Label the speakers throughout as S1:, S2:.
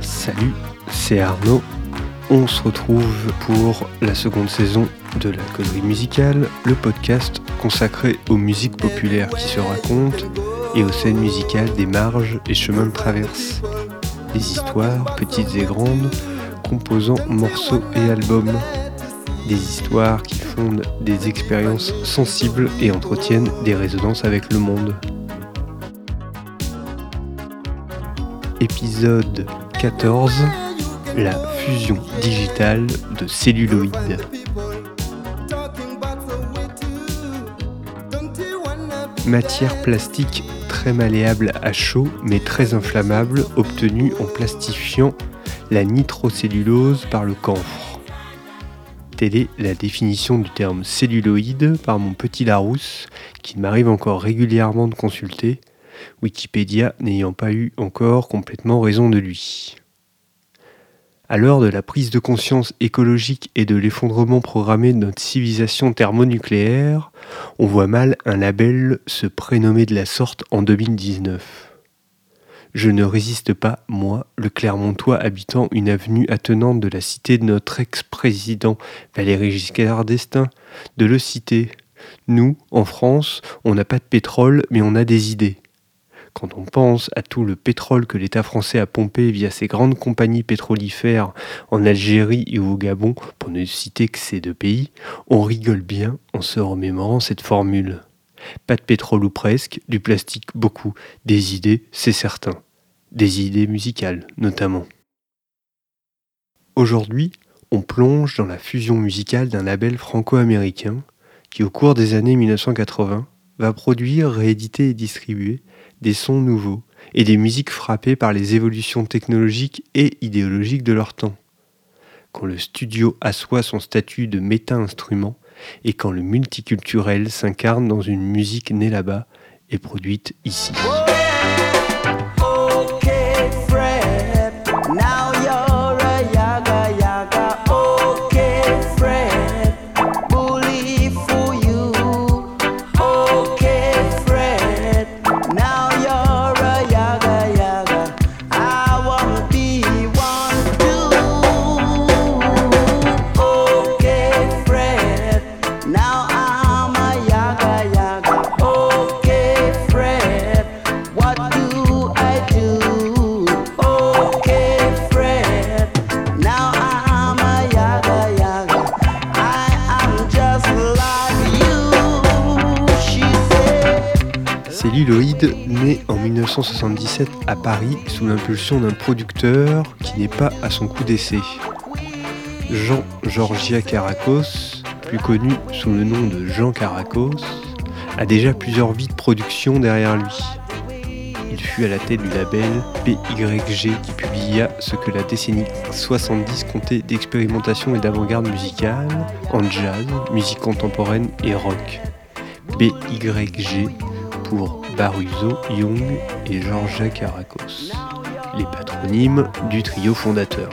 S1: Salut, c'est Arnaud. On se retrouve pour la seconde saison de la causerie musicale, le podcast consacré aux musiques populaires qui se racontent et aux scènes musicales des marges et chemins de traverse. Des histoires, petites et grandes, composant morceaux et albums. Des histoires qui fondent des expériences sensibles et entretiennent des résonances avec le monde. Épisode 14 La fusion digitale de celluloïdes. Matière plastique très malléable à chaud mais très inflammable obtenue en plastifiant la nitrocellulose par le camphre. Telle est la définition du terme celluloïde par mon petit Larousse qui m'arrive encore régulièrement de consulter, Wikipédia n'ayant pas eu encore complètement raison de lui. À l'heure de la prise de conscience écologique et de l'effondrement programmé de notre civilisation thermonucléaire, on voit mal un label se prénommer de la sorte en 2019. Je ne résiste pas, moi, le Clermontois habitant une avenue attenante de la cité de notre ex-président Valéry Giscard d'Estaing, de le citer. Nous, en France, on n'a pas de pétrole, mais on a des idées. Quand on pense à tout le pétrole que l'État français a pompé via ses grandes compagnies pétrolifères en Algérie et au Gabon, pour ne citer que ces deux pays, on rigole bien en se remémorant cette formule. Pas de pétrole ou presque, du plastique beaucoup, des idées, c'est certain. Des idées musicales, notamment. Aujourd'hui, on plonge dans la fusion musicale d'un label franco-américain qui, au cours des années 1980, va produire, rééditer et distribuer des sons nouveaux et des musiques frappées par les évolutions technologiques et idéologiques de leur temps. Quand le studio assoit son statut de méta-instrument et quand le multiculturel s'incarne dans une musique née là-bas et produite ici. Celluloid naît en 1977 à Paris sous l'impulsion d'un producteur qui n'est pas à son coup d'essai. Jean Georgia Caracos, plus connu sous le nom de Jean Caracos, a déjà plusieurs vies de production derrière lui. Il fut à la tête du label PYG qui publia ce que la décennie 70 comptait d'expérimentation et d'avant-garde musicale en jazz, musique contemporaine et rock. BYG pour Baruzo, Young et Caracos, les patronymes du trio fondateur.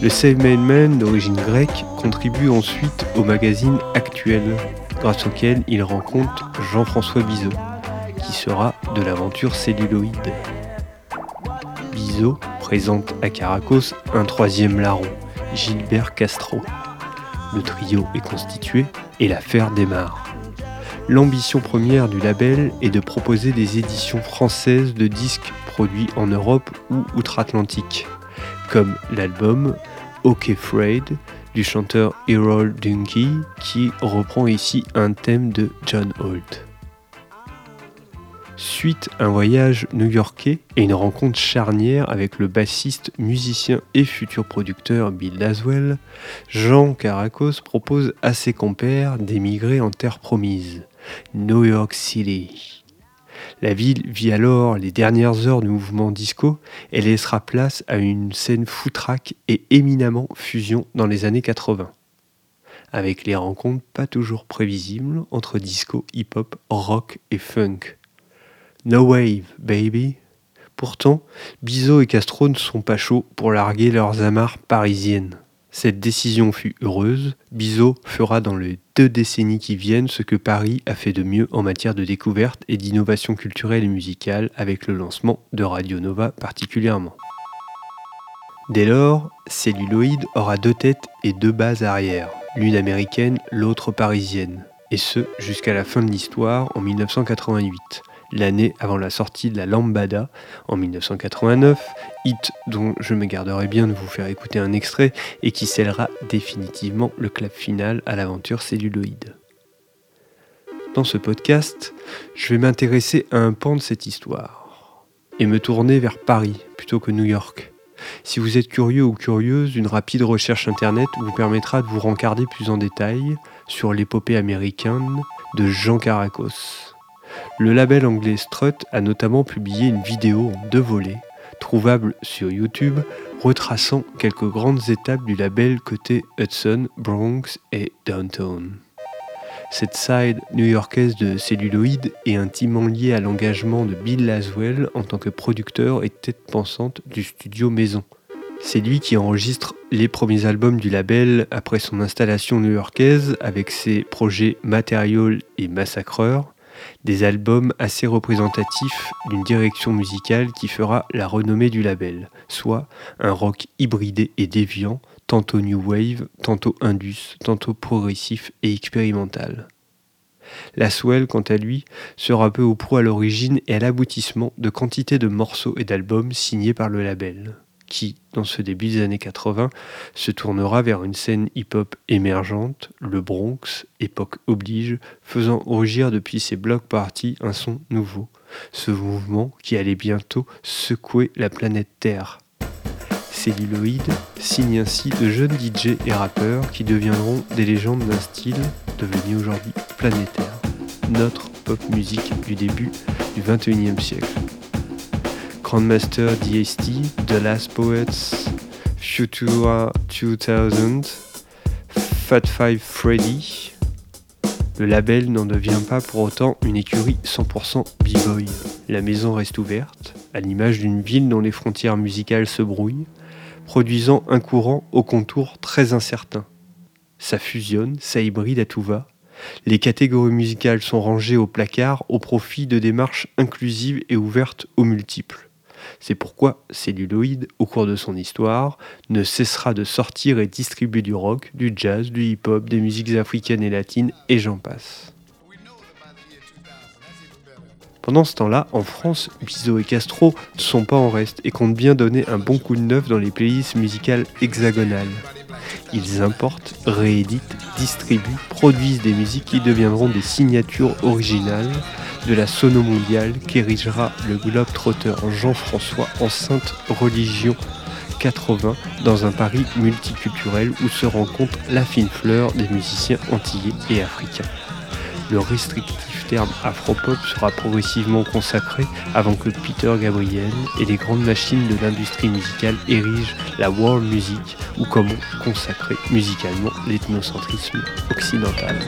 S1: Le Seven Man d'origine grecque contribue ensuite au magazine Actuel, grâce auquel il rencontre Jean-François Bizot, qui sera de l'aventure celluloïde. Bizot présente à Caracos un troisième larron, Gilbert Castro. Le trio est constitué et l'affaire démarre. L'ambition première du label est de proposer des éditions françaises de disques produits en Europe ou outre-Atlantique, comme l'album OK Fred du chanteur Harold Dunky qui reprend ici un thème de John Holt. Suite un voyage new-yorkais et une rencontre charnière avec le bassiste, musicien et futur producteur Bill Laswell, Jean Caracos propose à ses compères d'émigrer en terre promise, New York City. La ville vit alors les dernières heures du mouvement disco et laissera place à une scène foutraque et éminemment fusion dans les années 80. Avec les rencontres pas toujours prévisibles entre disco, hip-hop, rock et funk. No Wave Baby Pourtant, Bizot et Castro ne sont pas chauds pour larguer leurs amarres parisiennes. Cette décision fut heureuse. Bizot fera dans les deux décennies qui viennent ce que Paris a fait de mieux en matière de découverte et d'innovation culturelle et musicale avec le lancement de Radio Nova particulièrement. Dès lors, Celluloïd aura deux têtes et deux bases arrière, l'une américaine, l'autre parisienne, et ce jusqu'à la fin de l'histoire en 1988 l'année avant la sortie de la Lambada en 1989, hit dont je me garderai bien de vous faire écouter un extrait et qui scellera définitivement le clap final à l'aventure celluloïde. Dans ce podcast, je vais m'intéresser à un pan de cette histoire et me tourner vers Paris plutôt que New York. Si vous êtes curieux ou curieuse, une rapide recherche internet vous permettra de vous rencarder plus en détail sur l'épopée américaine de Jean Caracos. Le label anglais Strut a notamment publié une vidéo en deux volets, trouvable sur YouTube, retraçant quelques grandes étapes du label côté Hudson, Bronx et Downtown. Cette side new-yorkaise de celluloïd est intimement liée à l'engagement de Bill Laswell en tant que producteur et tête pensante du studio Maison. C'est lui qui enregistre les premiers albums du label après son installation new-yorkaise avec ses projets Material et Massacreur, des albums assez représentatifs d'une direction musicale qui fera la renommée du label, soit un rock hybridé et déviant, tantôt new wave, tantôt indus, tantôt progressif et expérimental. La Swell, quant à lui, sera peu ou prou à l'origine et à l'aboutissement de quantité de morceaux et d'albums signés par le label qui, dans ce début des années 80, se tournera vers une scène hip-hop émergente, le Bronx, époque oblige, faisant rougir depuis ses block parties un son nouveau, ce mouvement qui allait bientôt secouer la planète Terre. Celluloid signe ainsi de jeunes DJ et rappeurs qui deviendront des légendes d'un style devenu aujourd'hui planétaire, notre pop musique du début du 21e siècle. Grandmaster DST, The Last Poets, Futura 2000, Fat Five Freddy. Le label n'en devient pas pour autant une écurie 100% b-boy. La maison reste ouverte, à l'image d'une ville dont les frontières musicales se brouillent, produisant un courant au contour très incertain. Ça fusionne, ça hybride à tout va. Les catégories musicales sont rangées au placard au profit de démarches inclusives et ouvertes aux multiples. C'est pourquoi Celluloid, au cours de son histoire, ne cessera de sortir et distribuer du rock, du jazz, du hip-hop, des musiques africaines et latines, et j'en passe. Pendant ce temps-là, en France, Bizot et Castro ne sont pas en reste et comptent bien donner un bon coup de neuf dans les playlists musicales hexagonales. Ils importent, rééditent, distribuent, produisent des musiques qui deviendront des signatures originales de la sono mondiale qu'érigera le globe-trotter Jean-François en sainte religion 80 dans un Paris multiculturel où se rencontre la fine fleur des musiciens antillais et africains. Le restrictif terme afropop sera progressivement consacré avant que Peter Gabriel et les grandes machines de l'industrie musicale érigent la world music ou comment consacrer musicalement l'ethnocentrisme occidental.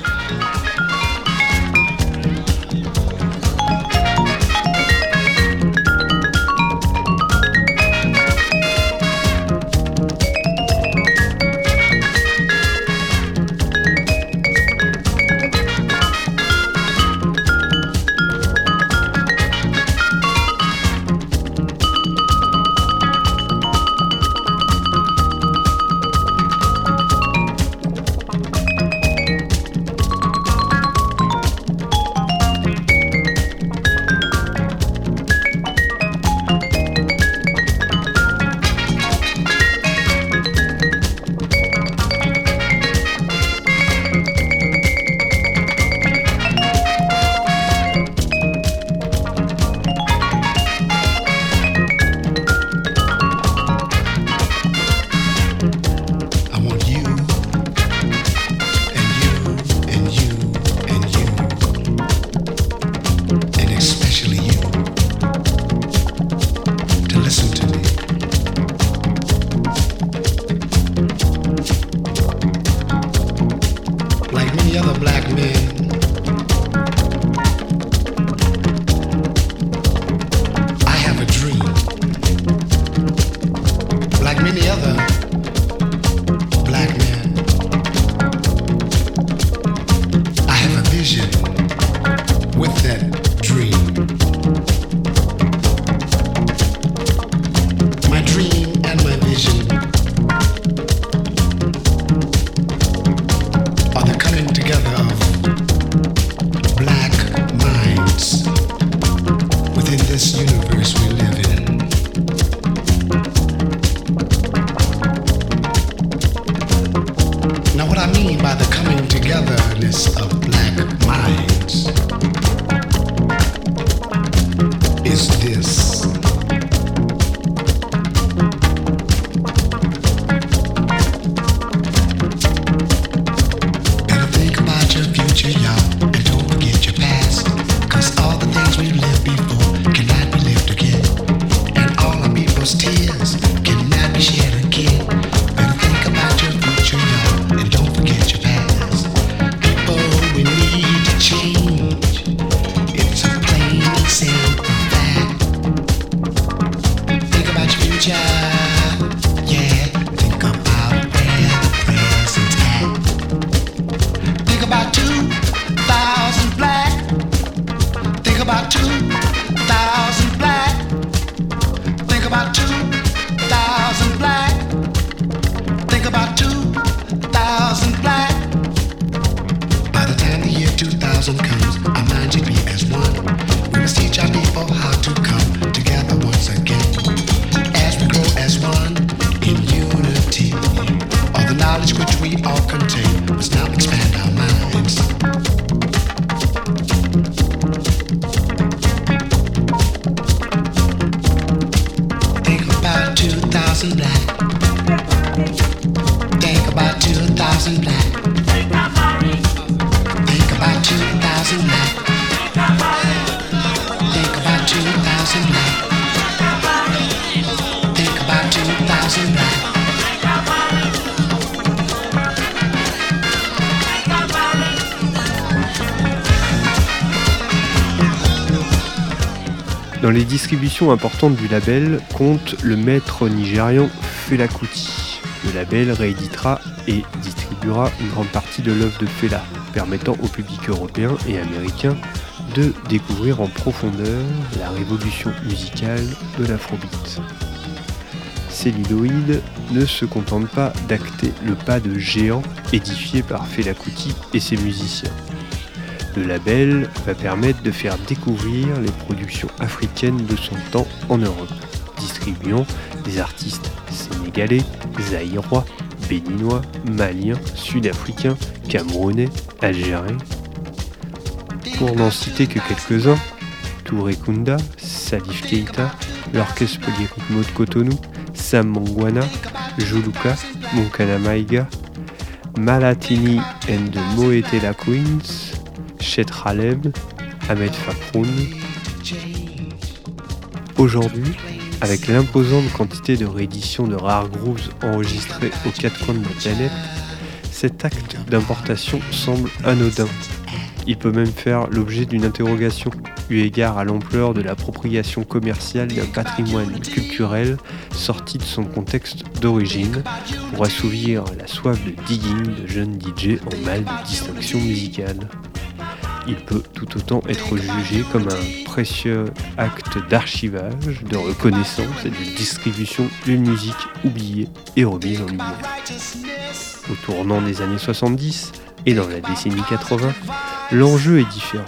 S1: Dans les distributions importantes du label compte le maître nigérian Fela Kuti. Le label rééditera et distribuera une grande partie de l'œuvre de Fela, permettant au public européen et américain de découvrir en profondeur la révolution musicale de l'afrobeat. Celluloid ne se contente pas d'acter le pas de géant édifié par Fela Kuti et ses musiciens. Le label va permettre de faire découvrir les productions africaines de son temps en Europe, distribuant des artistes sénégalais, zaïrois, béninois, maliens, sud-africains, camerounais, algériens. Pour n'en citer que quelques-uns, Touré Kunda, Salif Keita, l'orchestre polyrythmo de Cotonou, Sam Mangwana, Juluka, Monkana Maiga, Malatini and the Moetela Queens, Chet Raleb, Ahmed Fakroun. Aujourd'hui, avec l'imposante quantité de rééditions de rares grooves enregistrés aux quatre coins de la planète, cet acte d'importation semble anodin. Il peut même faire l'objet d'une interrogation, eu égard à l'ampleur de l'appropriation commerciale d'un patrimoine culturel sorti de son contexte d'origine, pour assouvir la soif de digging de jeunes DJ en mal de distinction musicale il peut tout autant être jugé comme un précieux acte d'archivage, de reconnaissance et de distribution d'une musique oubliée et remise en lumière. Au tournant des années 70 et dans la décennie 80, l'enjeu est différent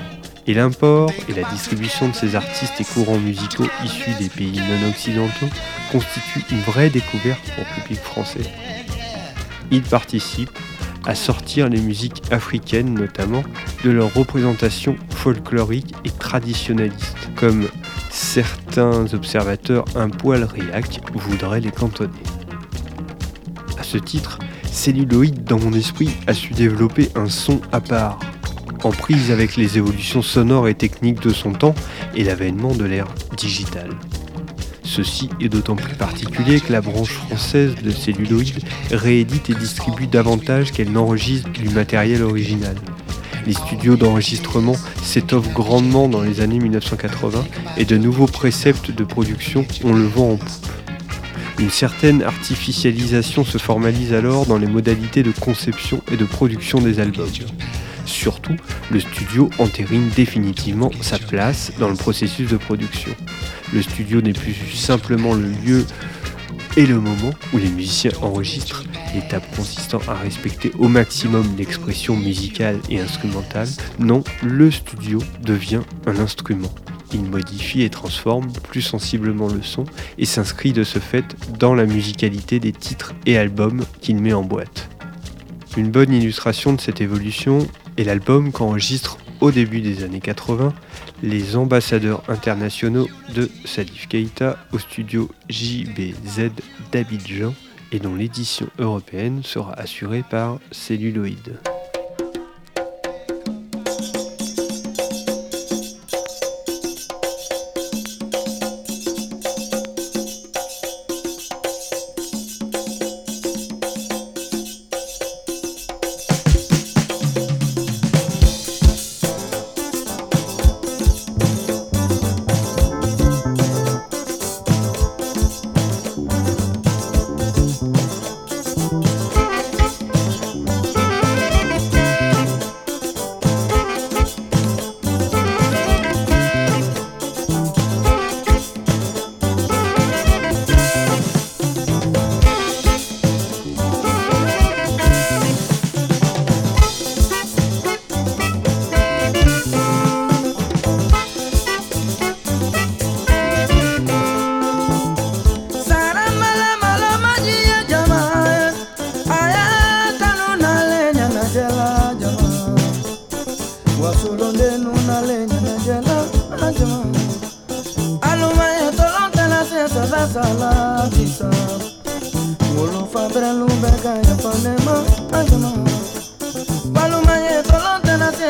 S1: et l'import et la distribution de ces artistes et courants musicaux issus des pays non occidentaux constituent une vraie découverte pour le public français. Ils participent à sortir les musiques africaines notamment de leur représentation folklorique et traditionnaliste, comme certains observateurs un poil réac voudraient les cantonner. À ce titre, Celluloid dans mon esprit a su développer un son à part, en prise avec les évolutions sonores et techniques de son temps et l'avènement de l'ère digitale. Ceci est d'autant plus particulier que la branche française de celluloïd réédite et distribue davantage qu'elle n'enregistre du matériel original. Les studios d'enregistrement s'étoffent grandement dans les années 1980 et de nouveaux préceptes de production ont le vent en poupe. Une certaine artificialisation se formalise alors dans les modalités de conception et de production des albums. Surtout, le studio entérine définitivement sa place dans le processus de production. Le studio n'est plus simplement le lieu et le moment où les musiciens enregistrent, l'étape consistant à respecter au maximum l'expression musicale et instrumentale. Non, le studio devient un instrument. Il modifie et transforme plus sensiblement le son et s'inscrit de ce fait dans la musicalité des titres et albums qu'il met en boîte. Une bonne illustration de cette évolution est l'album qu'enregistre au début des années 80 les ambassadeurs internationaux de Salif Keita au studio JBZ d'Abidjan et dont l'édition européenne sera assurée par Celluloid. lẹ́nu
S2: nálẹ̀ jẹ̀jẹ̀ lájọ́. alùmọ̀yẹ̀ tó ló ń tẹ̀lé sí ẹ̀sọ́ lásà láti sàn. wò ló fa bẹ́rẹ̀ ló bẹ́ ká ẹ̀fọ́ lẹ́ mọ́ lájọ́ náà. alùmọ̀yẹ̀ tó ló ń tẹ̀lé sí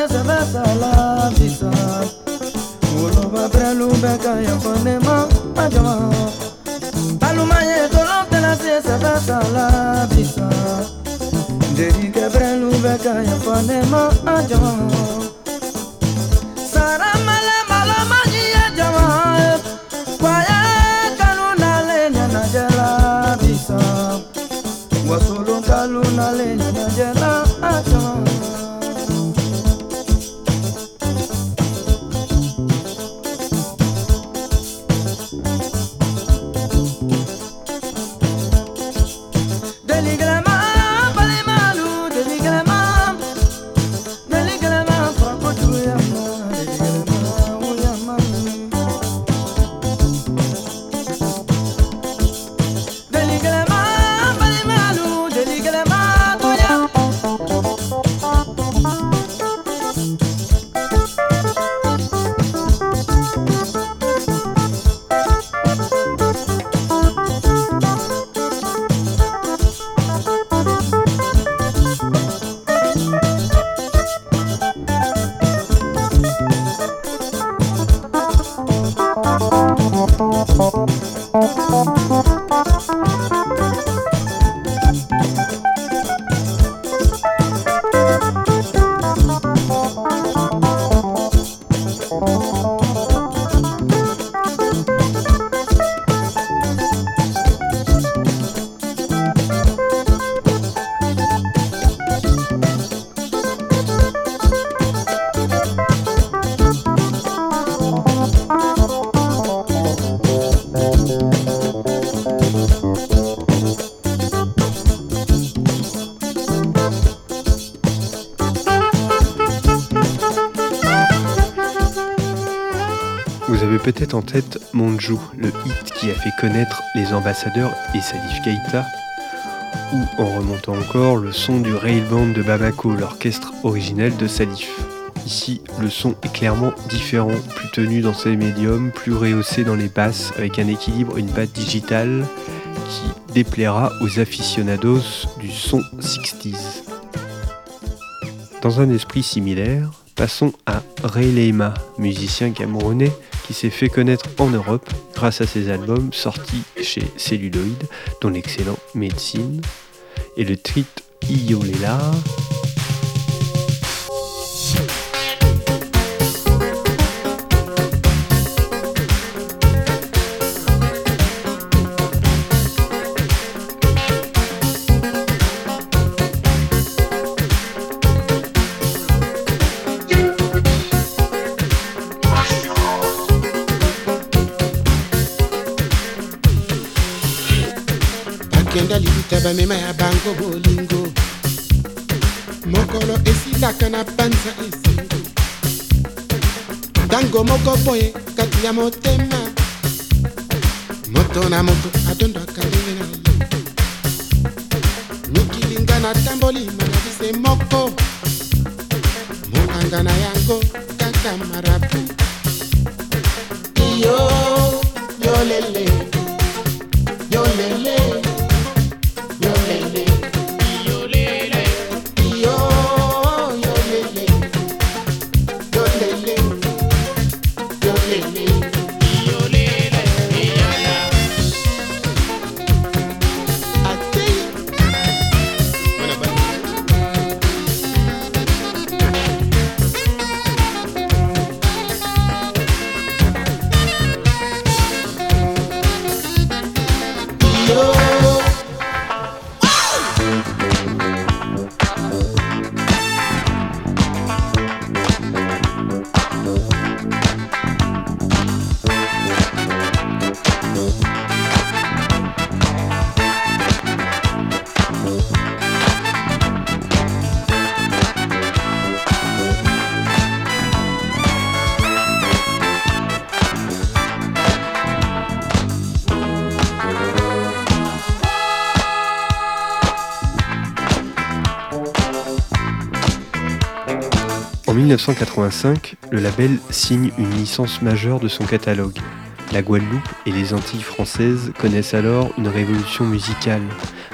S2: ká ẹ̀fọ́ lẹ́ mọ́ peligrama. oh you.
S1: En tête Monju, le hit qui a fait connaître les ambassadeurs et Salif Keita, ou en remontant encore le son du Rail Band de Bamako, l'orchestre originel de Salif. Ici, le son est clairement différent, plus tenu dans ses médiums, plus rehaussé dans les basses, avec un équilibre une patte digitale qui déplaira aux aficionados du son 60s. Dans un esprit similaire, passons à Ray Leima, musicien camerounais qui s'est fait connaître en Europe grâce à ses albums sortis chez Celluloid, dont l'excellent Médecine et le Trit Iolela
S3: bamema ya bango bolingo. Mokolo esilaka na panza esengo. Ntango moko boye kati ya motema. Moto na moto atondwaka ndenge na ye mikilinga natamboli malabisi se moko. Monganga na yango kaka marapu yo yolele yolele. Yolele
S1: 1985, le label signe une licence majeure de son catalogue. La Guadeloupe et les Antilles françaises connaissent alors une révolution musicale,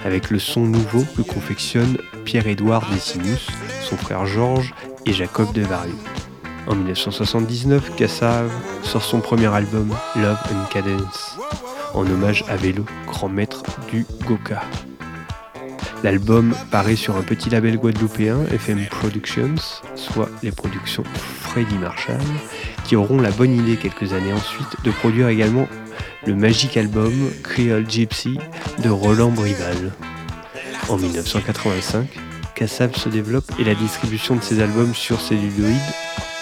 S1: avec le son nouveau que confectionnent Pierre-Édouard Décimus, son frère Georges et Jacob de Varieux. En 1979, Kassav sort son premier album Love and Cadence, en hommage à Vélo, grand maître du Goka. L'album paraît sur un petit label guadeloupéen, FM Productions, soit les productions Freddy Marshall, qui auront la bonne idée quelques années ensuite de produire également le magique album Creole Gypsy de Roland Brival. En 1985, Kassav se développe et la distribution de ses albums sur celluloïd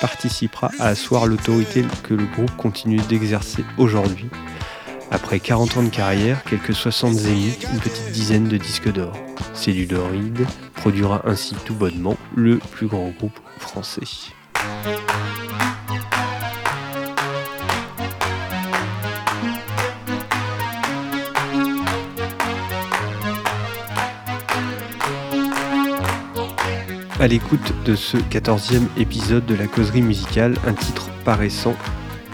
S1: participera à asseoir l'autorité que le groupe continue d'exercer aujourd'hui. Après 40 ans de carrière, quelques 60 zéniths, une petite dizaine de disques d'or. Celluloid produira ainsi tout bonnement le plus grand groupe français. À l'écoute de ce 14e épisode de la causerie musicale, un titre paraissant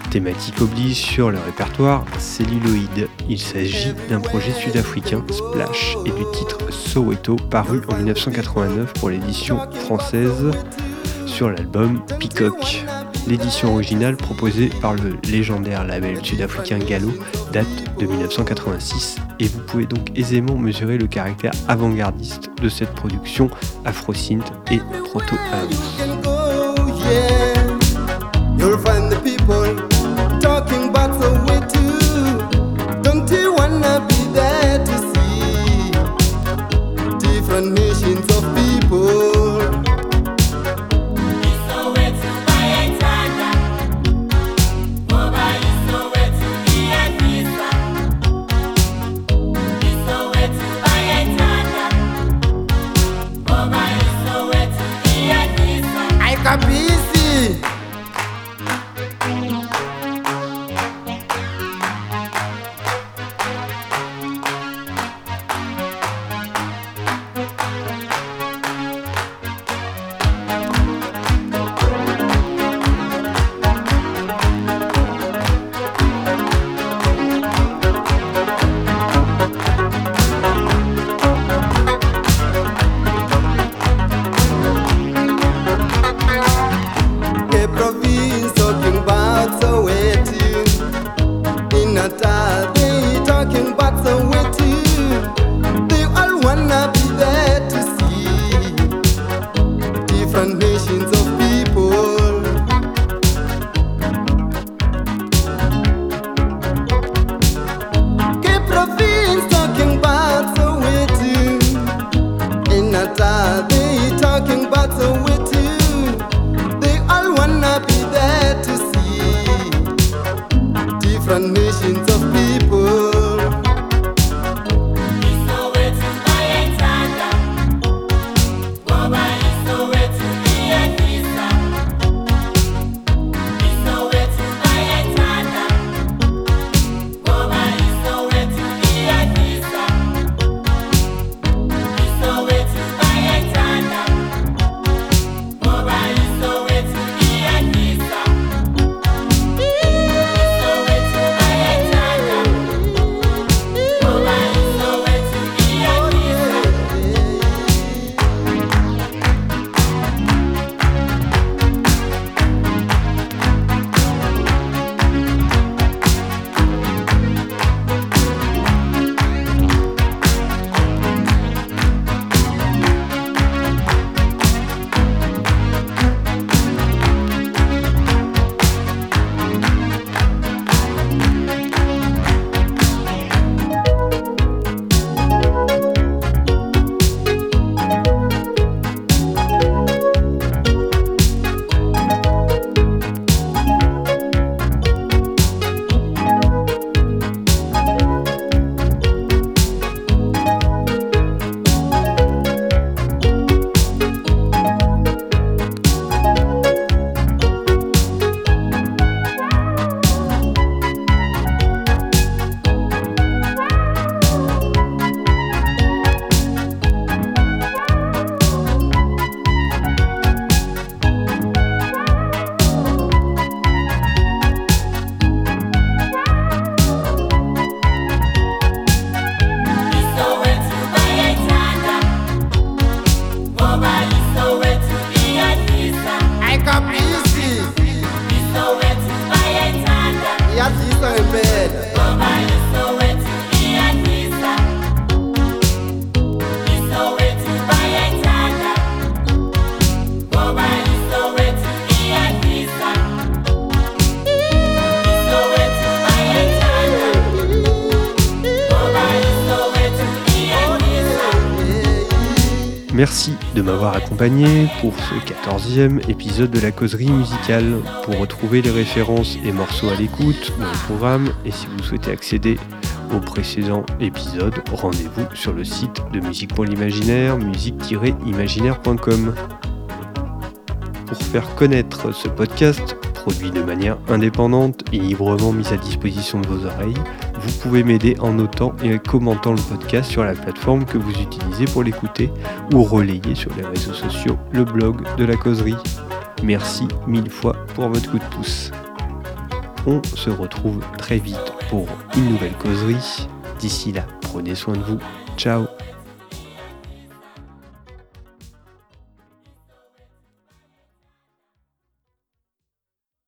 S1: Thématique oblige sur le répertoire celluloïd. Il s'agit d'un projet sud-africain, Splash, et du titre Soweto, paru en 1989 pour l'édition française sur l'album Peacock. L'édition originale proposée par le légendaire label sud-africain Gallo date de 1986 et vous pouvez donc aisément mesurer le caractère avant-gardiste de cette production afro-synth et proto-house. Merci de m'avoir accompagné pour ce 14e épisode de la causerie musicale. Pour retrouver les références et morceaux à l'écoute dans le programme et si vous souhaitez accéder aux précédents épisodes, rendez-vous sur le site de Musique pour l'imaginaire, musique-imaginaire.com. Pour faire connaître ce podcast, produit de manière indépendante et librement mis à disposition de vos oreilles, vous pouvez m'aider en notant et commentant le podcast sur la plateforme que vous utilisez pour l'écouter ou relayer sur les réseaux sociaux le blog de la causerie. Merci mille fois pour votre coup de pouce. On se retrouve très vite pour une nouvelle causerie. D'ici là, prenez soin de vous. Ciao